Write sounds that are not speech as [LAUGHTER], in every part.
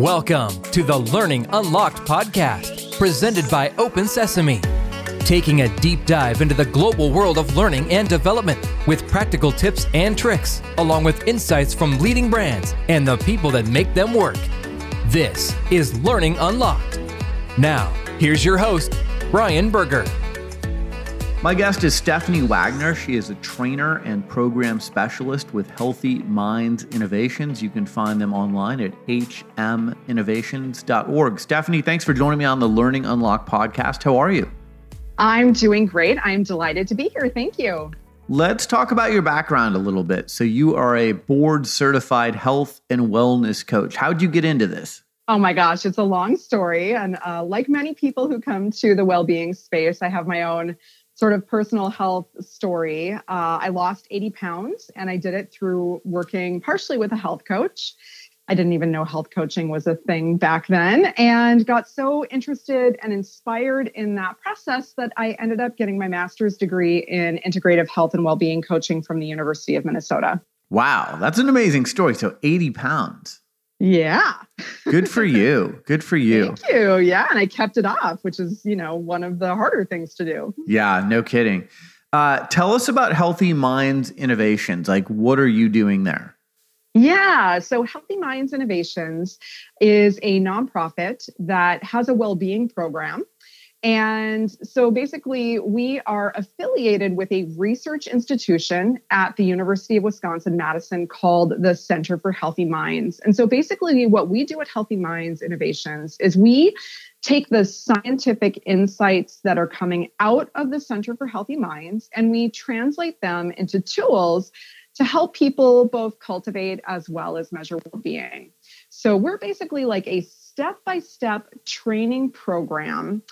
Welcome to the Learning Unlocked podcast, presented by Open Sesame. Taking a deep dive into the global world of learning and development with practical tips and tricks, along with insights from leading brands and the people that make them work. This is Learning Unlocked. Now, here's your host, Brian Berger. My guest is Stephanie Wagner. She is a trainer and program specialist with Healthy Minds Innovations. You can find them online at hminnovations.org. Stephanie, thanks for joining me on the Learning Unlock podcast. How are you? I'm doing great. I'm delighted to be here. Thank you. Let's talk about your background a little bit. So, you are a board certified health and wellness coach. How'd you get into this? Oh my gosh, it's a long story. And uh, like many people who come to the well being space, I have my own sort of personal health story. Uh, I lost 80 pounds and I did it through working partially with a health coach. I didn't even know health coaching was a thing back then and got so interested and inspired in that process that I ended up getting my master's degree in integrative health and well-being coaching from the University of Minnesota. Wow, that's an amazing story. So 80 pounds. Yeah. Good for you. Good for you. Thank you. Yeah. And I kept it off, which is, you know, one of the harder things to do. Yeah, no kidding. Uh, tell us about Healthy Minds Innovations. Like, what are you doing there? Yeah. So, Healthy Minds Innovations is a nonprofit that has a well being program and so basically, we are affiliated with a research institution at the University of Wisconsin Madison called the Center for Healthy Minds. And so basically, what we do at Healthy Minds Innovations is we take the scientific insights that are coming out of the Center for Healthy Minds and we translate them into tools to help people both cultivate as well as measure well being. So we're basically like a step by step training program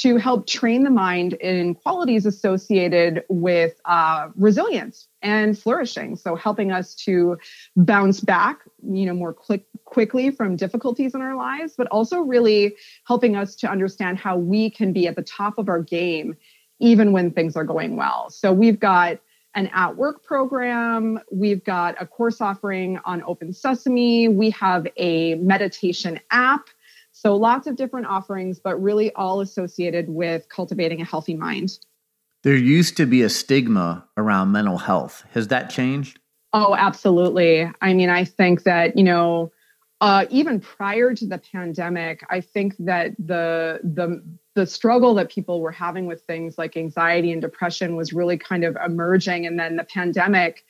to help train the mind in qualities associated with uh, resilience and flourishing. So helping us to bounce back, you know, more quick, quickly from difficulties in our lives, but also really helping us to understand how we can be at the top of our game even when things are going well. So we've got an at work program. We've got a course offering on Open Sesame. We have a meditation app so lots of different offerings, but really all associated with cultivating a healthy mind. There used to be a stigma around mental health. Has that changed? Oh, absolutely. I mean, I think that, you know, uh, even prior to the pandemic, I think that the the the struggle that people were having with things like anxiety and depression was really kind of emerging, and then the pandemic,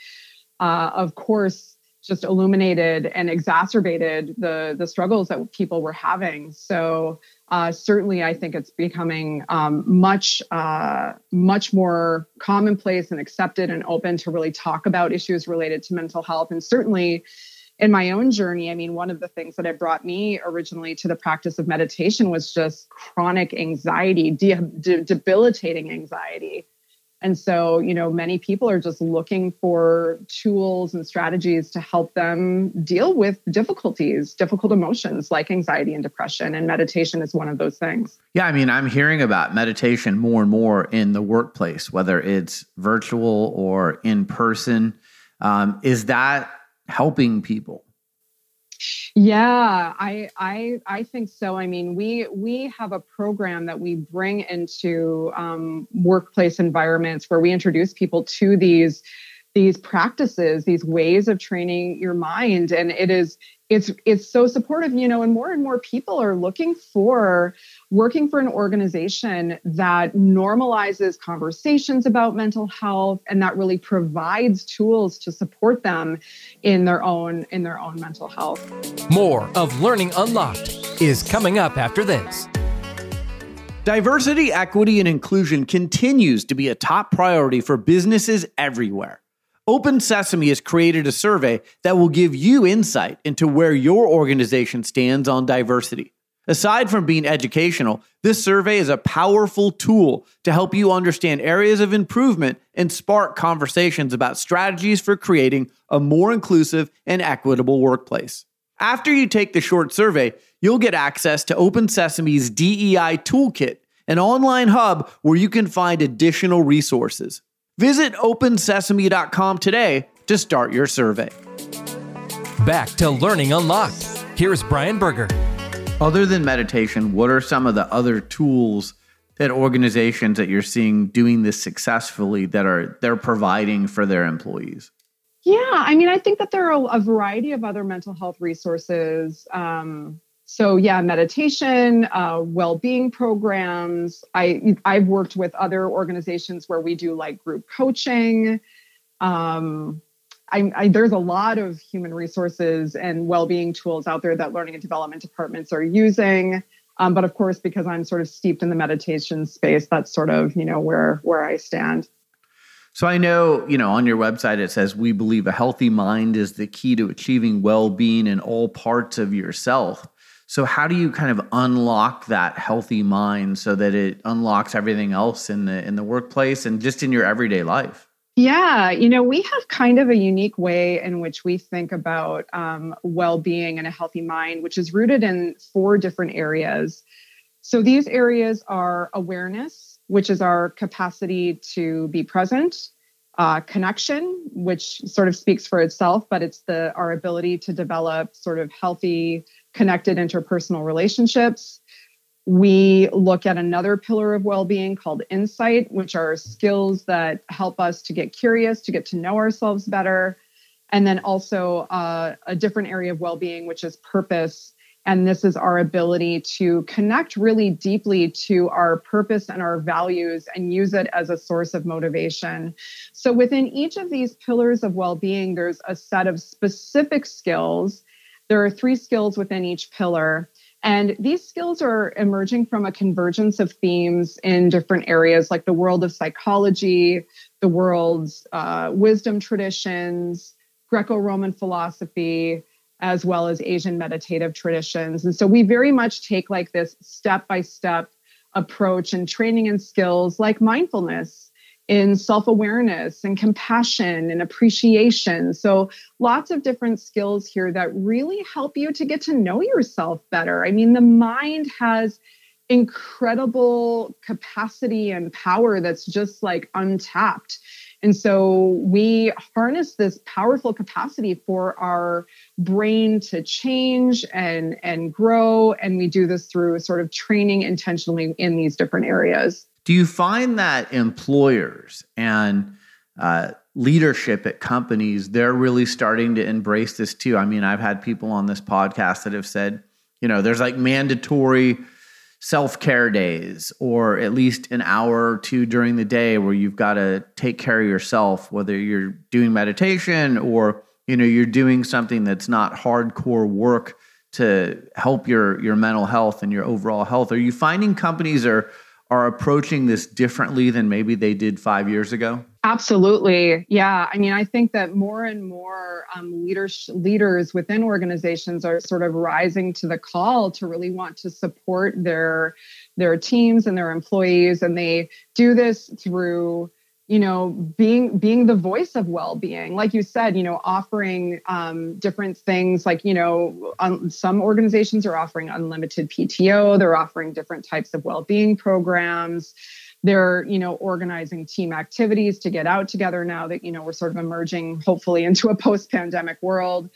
uh, of course, just illuminated and exacerbated the the struggles that people were having. So uh, certainly, I think it's becoming um, much uh, much more commonplace and accepted and open to really talk about issues related to mental health. And certainly, in my own journey, I mean, one of the things that had brought me originally to the practice of meditation was just chronic anxiety, de- de- debilitating anxiety and so, you know, many people are just looking for tools and strategies to help them deal with difficulties, difficult emotions like anxiety and depression. And meditation is one of those things. Yeah. I mean, I'm hearing about meditation more and more in the workplace, whether it's virtual or in person. Um, is that helping people? Yeah, I I I think so. I mean, we we have a program that we bring into um, workplace environments where we introduce people to these these practices, these ways of training your mind, and it is it's it's so supportive you know and more and more people are looking for working for an organization that normalizes conversations about mental health and that really provides tools to support them in their own in their own mental health. More of learning unlocked is coming up after this. Diversity equity and inclusion continues to be a top priority for businesses everywhere. Open Sesame has created a survey that will give you insight into where your organization stands on diversity. Aside from being educational, this survey is a powerful tool to help you understand areas of improvement and spark conversations about strategies for creating a more inclusive and equitable workplace. After you take the short survey, you'll get access to Open Sesame's DEI Toolkit, an online hub where you can find additional resources. Visit opensesame.com today to start your survey. Back to Learning Unlocked. Here's Brian Berger. Other than meditation, what are some of the other tools that organizations that you're seeing doing this successfully that are they're providing for their employees? Yeah, I mean, I think that there are a variety of other mental health resources. Um, so yeah meditation uh, well-being programs i i've worked with other organizations where we do like group coaching um, I, I, there's a lot of human resources and well-being tools out there that learning and development departments are using um, but of course because i'm sort of steeped in the meditation space that's sort of you know where where i stand so I know, you know, on your website it says we believe a healthy mind is the key to achieving well-being in all parts of yourself. So how do you kind of unlock that healthy mind so that it unlocks everything else in the in the workplace and just in your everyday life? Yeah, you know, we have kind of a unique way in which we think about um, well-being and a healthy mind, which is rooted in four different areas. So these areas are awareness, which is our capacity to be present, uh, connection, which sort of speaks for itself, but it's the our ability to develop sort of healthy connected interpersonal relationships. We look at another pillar of well being called insight, which are skills that help us to get curious, to get to know ourselves better. And then also uh, a different area of well being, which is purpose. And this is our ability to connect really deeply to our purpose and our values and use it as a source of motivation. So, within each of these pillars of well being, there's a set of specific skills there are three skills within each pillar. And these skills are emerging from a convergence of themes in different areas, like the world of psychology, the world's uh, wisdom traditions, Greco Roman philosophy, as well as Asian meditative traditions. And so we very much take like this step by step approach and training and skills like mindfulness in self awareness and compassion and appreciation. So, lots of different skills here that really help you to get to know yourself better. I mean, the mind has incredible capacity and power that's just like untapped. And so we harness this powerful capacity for our brain to change and, and grow. And we do this through sort of training intentionally in these different areas. Do you find that employers and uh, leadership at companies they're really starting to embrace this too? I mean, I've had people on this podcast that have said, you know, there's like mandatory self care days, or at least an hour or two during the day where you've got to take care of yourself, whether you're doing meditation or you know you're doing something that's not hardcore work to help your your mental health and your overall health. Are you finding companies are are approaching this differently than maybe they did five years ago? Absolutely. Yeah. I mean, I think that more and more um, leaders, leaders within organizations are sort of rising to the call to really want to support their, their teams and their employees. And they do this through you know being being the voice of well-being. Like you said you know offering um, different things like you know some organizations are offering unlimited pto they're offering different types of well-being programs. They're you know organizing team activities to get out together now that you know we're sort of emerging hopefully [LAUGHS] into a post-pandemic world.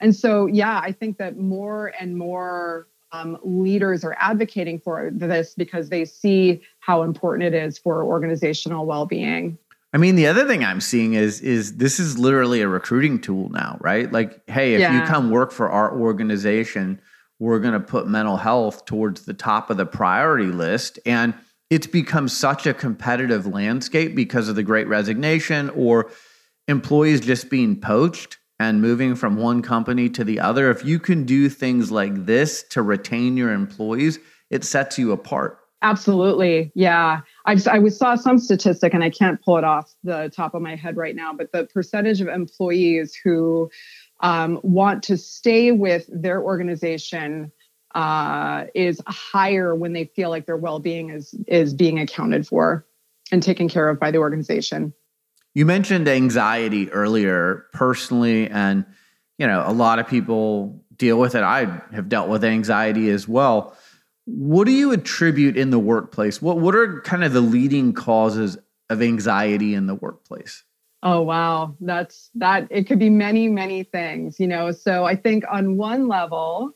And so yeah i think that more and more um, leaders are advocating for this because they see how important it is for organizational well-being. I mean, the other thing I'm seeing is is this is literally a recruiting tool now, right? Like, hey, if yeah. you come work for our organization, we're going to put mental health towards the top of the priority list and it's become such a competitive landscape because of the great resignation or employees just being poached and moving from one company to the other, if you can do things like this to retain your employees, it sets you apart. Absolutely. Yeah. I've, I saw some statistic and I can't pull it off the top of my head right now, but the percentage of employees who um, want to stay with their organization uh, is higher when they feel like their well-being is is being accounted for and taken care of by the organization. You mentioned anxiety earlier, personally, and you know a lot of people deal with it. I have dealt with anxiety as well. What do you attribute in the workplace? What what are kind of the leading causes of anxiety in the workplace? Oh wow, that's that it could be many many things, you know. So I think on one level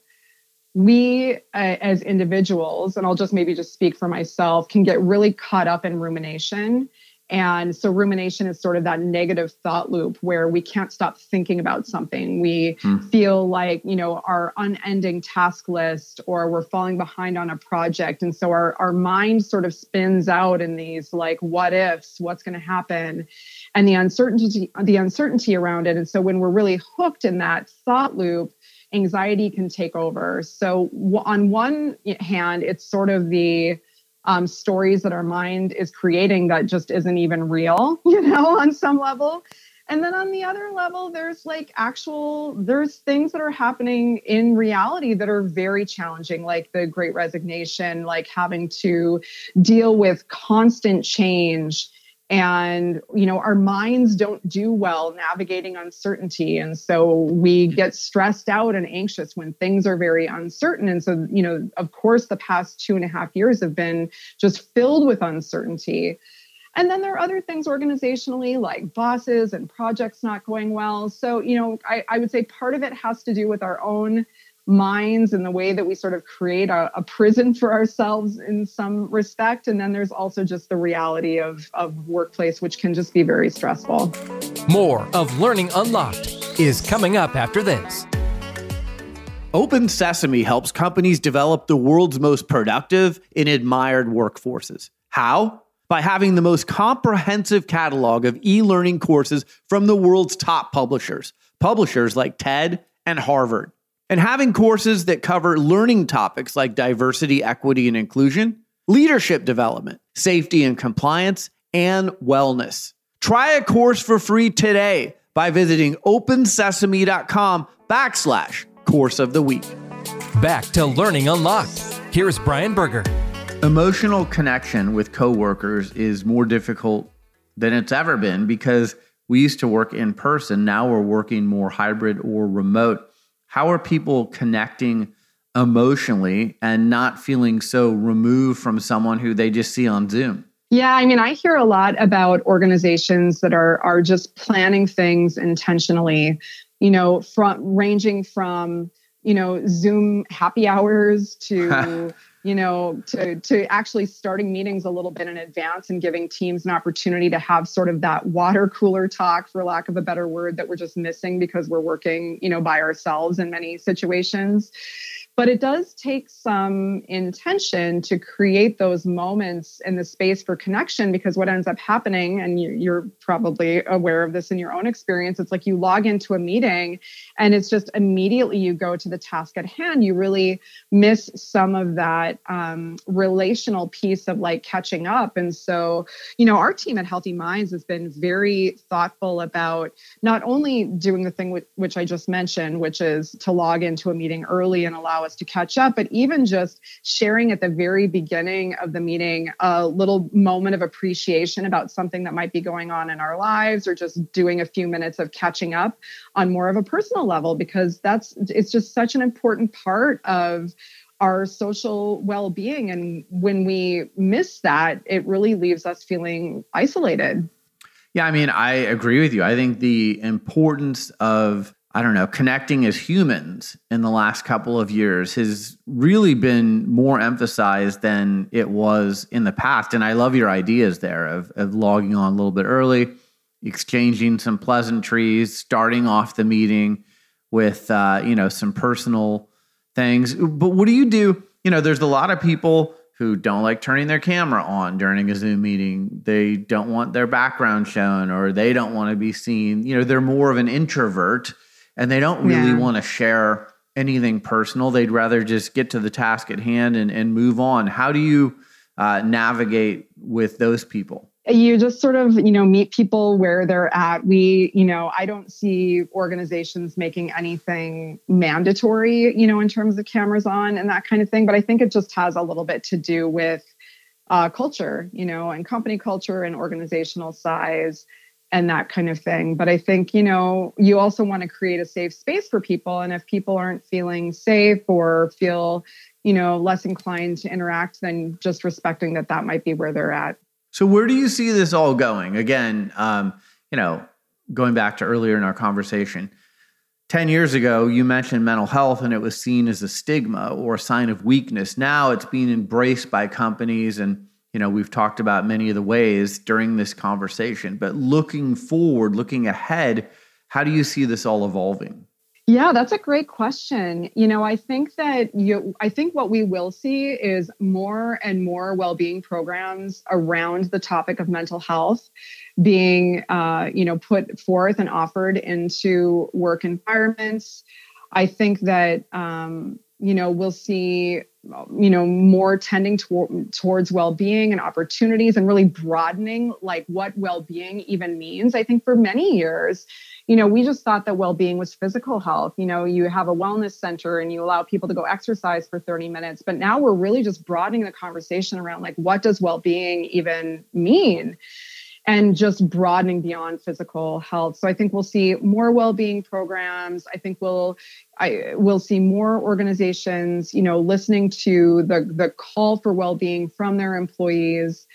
we uh, as individuals and I'll just maybe just speak for myself can get really caught up in rumination and so rumination is sort of that negative thought loop where we can't stop thinking about something. We mm. feel like, you know, our unending task list or we're falling behind on a project. And so our, our mind sort of spins out in these like what ifs, what's going to happen and the uncertainty, the uncertainty around it. And so when we're really hooked in that thought loop, anxiety can take over. So on one hand, it's sort of the um, stories that our mind is creating that just isn't even real, [LAUGHS] you know, on some level. And then on the other level, there's like actual, there's things that are happening in reality that are very challenging, like the great resignation, like having to deal with constant change and you know our minds don't do well navigating uncertainty. And so we mm-hmm. get stressed out and anxious when things are very uncertain. And so you know of course the past two and a half years have been just filled with uncertainty. And then there are other things organizationally like bosses and projects not going well. So you know I, I would say part of it has to do with our own minds and the way that we sort of create a, a, prison for ourselves in some respect. And then there's also just the reality of, of workplace, which can just be very stressful. More of Learning Unlocked is coming up after this. Open Sesame helps companies develop the world's most productive and admired workforces. How? By having the most comprehensive catalog of e learning courses from the world's top publishers, publishers like TED and Harvard and having courses that cover learning topics like diversity, equity, and inclusion, leadership development, safety and compliance, and wellness. Try a course for free today by visiting opensesame.com backslash course of the week. Back to Learning Unlocked. Here's Brian Berger. Emotional connection with coworkers is more difficult than it's ever been because we used to work in person. Now we're working more hybrid or remote how are people connecting emotionally and not feeling so removed from someone who they just see on Zoom? Yeah, I mean, I hear a lot about organizations that are are just planning things intentionally, you know, from ranging from, you know, Zoom happy hours to [LAUGHS] you know to to actually starting meetings a little bit in advance and giving teams an opportunity to have sort of that water cooler talk for lack of a better word that we're just missing because we're working you know by ourselves in many situations but it does take some intention to create those moments in the space for connection because what ends up happening, and you, are probably aware of this in your own experience, it's like you log into a meeting and it's just immediately you go to the task at hand. You really miss some of that um, relational piece of like catching up. And so, you know, our team at Healthy Minds has been very thoughtful about not only doing the thing which I just mentioned, which is to log into a meeting early and allow us us to catch up, but even just sharing at the very beginning of the meeting a little moment of appreciation about something that might be going on in our lives or just doing a few minutes of catching up on more of a personal level because that's it's just such an important part of our social well-being. And when we miss that it really leaves us feeling isolated. Yeah i mean i agree with you. I think the importance of I don't know, connecting as humans in the last couple of years has really been more emphasized than it was in the past. And I love your ideas there of, of logging on a little bit early, exchanging some pleasantries, starting off the meeting with, uh, you know, some personal things. But what do you do? You know, there's a lot of people who don't like turning their camera on during a Zoom meeting. They don't want their background shown or they don't want to be seen. You know, they're more of an introvert and they don't really yeah. want to share anything personal. They'd rather just get to the task at hand and, and move on. How do you uh, navigate with those people? you just sort of you know meet people where they're at we you know i don't see organizations making anything mandatory you know in terms of cameras on and that kind of thing but i think it just has a little bit to do with uh, culture you know and company culture and organizational size and that kind of thing but i think you know you also want to create a safe space for people and if people aren't feeling safe or feel you know less inclined to interact then just respecting that that might be where they're at so where do you see this all going? Again, um, you know, going back to earlier in our conversation, 10 years ago, you mentioned mental health and it was seen as a stigma or a sign of weakness. Now it's being embraced by companies and you know, we've talked about many of the ways during this conversation, but looking forward, looking ahead, how do you see this all evolving? Yeah, that's a great question. You know, I think that you I think what we will see is more and more well-being programs around the topic of mental health being uh, you know, put forth and offered into work environments. I think that um, you know, we'll see you know more tending to- towards well-being and opportunities and really broadening like what well-being even means. I think for many years you know we just thought that well-being was physical health. You know you have a wellness center and you allow people to go exercise for 30 minutes but now we're really just broadening the conversation around like what does well-being even mean and just broadening beyond physical health. So I think we'll see more well-being programs. I think we'll I will see more organizations, you know, listening to the the call for well-being from their employees.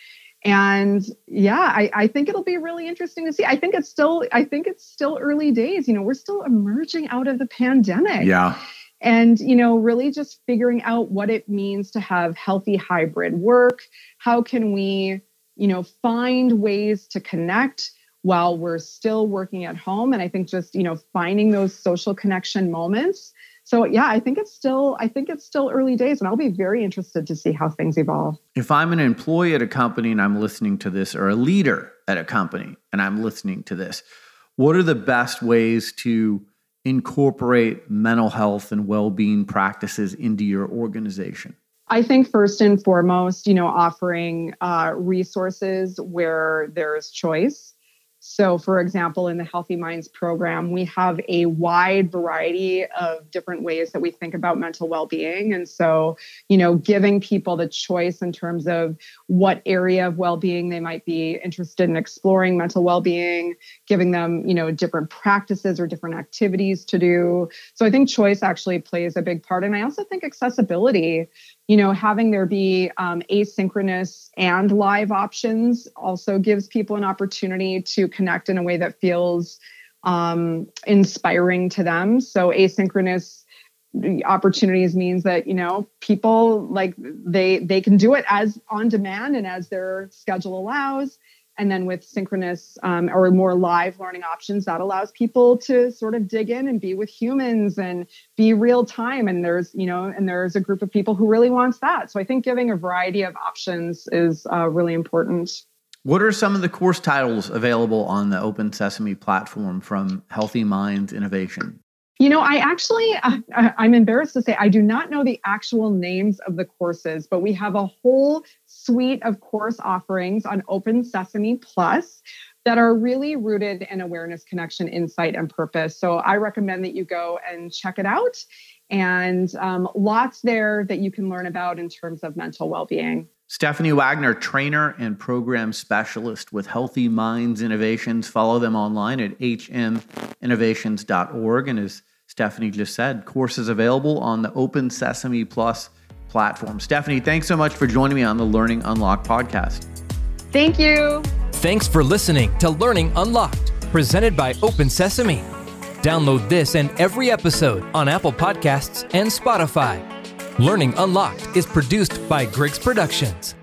And yeah, I, I think it'll be really interesting to see. I think it's still I think it's still early days. You know, we're still emerging out of the pandemic. Yeah and you know really just figuring out what it means to have healthy hybrid work how can we you know, find ways to connect while we're still working at home. And I think just, you know, finding those social connection moments. So yeah, I think it's still I think it's still early days and I'll be very interested to see how things evolve. If I'm an employee at a company and I'm listening to this or a leader at a company and I'm listening to this, what are the best ways to incorporate mental health and well-being practices into your organization? I think first and foremost, you know, offering uh, resources where there's choice. So, for example, in the Healthy Minds program, we have a wide variety of different ways that we think about mental well being. And so, you know, giving people the choice in terms of what area of well being they might be interested in exploring mental well being, giving them, you know, different practices or different activities to do. So, I think choice actually plays a big part. And I also think accessibility you know having there be um, asynchronous and live options also gives people an opportunity to connect in a way that feels um, inspiring to them. So asynchronous opportunities means that you know people like they they can do it as on demand and as their schedule allows and then with synchronous um, or more live learning options that allows people to sort of dig in and be with humans and be real time. And there's you know and there's a group of people who really wants that. So i think giving a variety of options is uh, really important. What are some of the course titles available on the open sesame platform from healthy minds innovation? You know, I actually, uh, I'm embarrassed to say I do not know the actual names of the courses, but we have a whole suite of course offerings on Open Sesame Plus that are really rooted in awareness, connection, insight, and purpose. So I recommend that you go and check it out. And um, lots there that you can learn about in terms of mental well being. Stephanie Wagner, trainer and program specialist with Healthy Minds Innovations. Follow them online at hminnovations.org. And as Stephanie just said, courses available on the Open Sesame Plus platform. Stephanie, thanks so much for joining me on the Learning Unlocked podcast. Thank you. Thanks for listening to Learning Unlocked, presented by Open Sesame. Download this and every episode on Apple Podcasts and Spotify. Learning Unlocked is produced by Griggs Productions.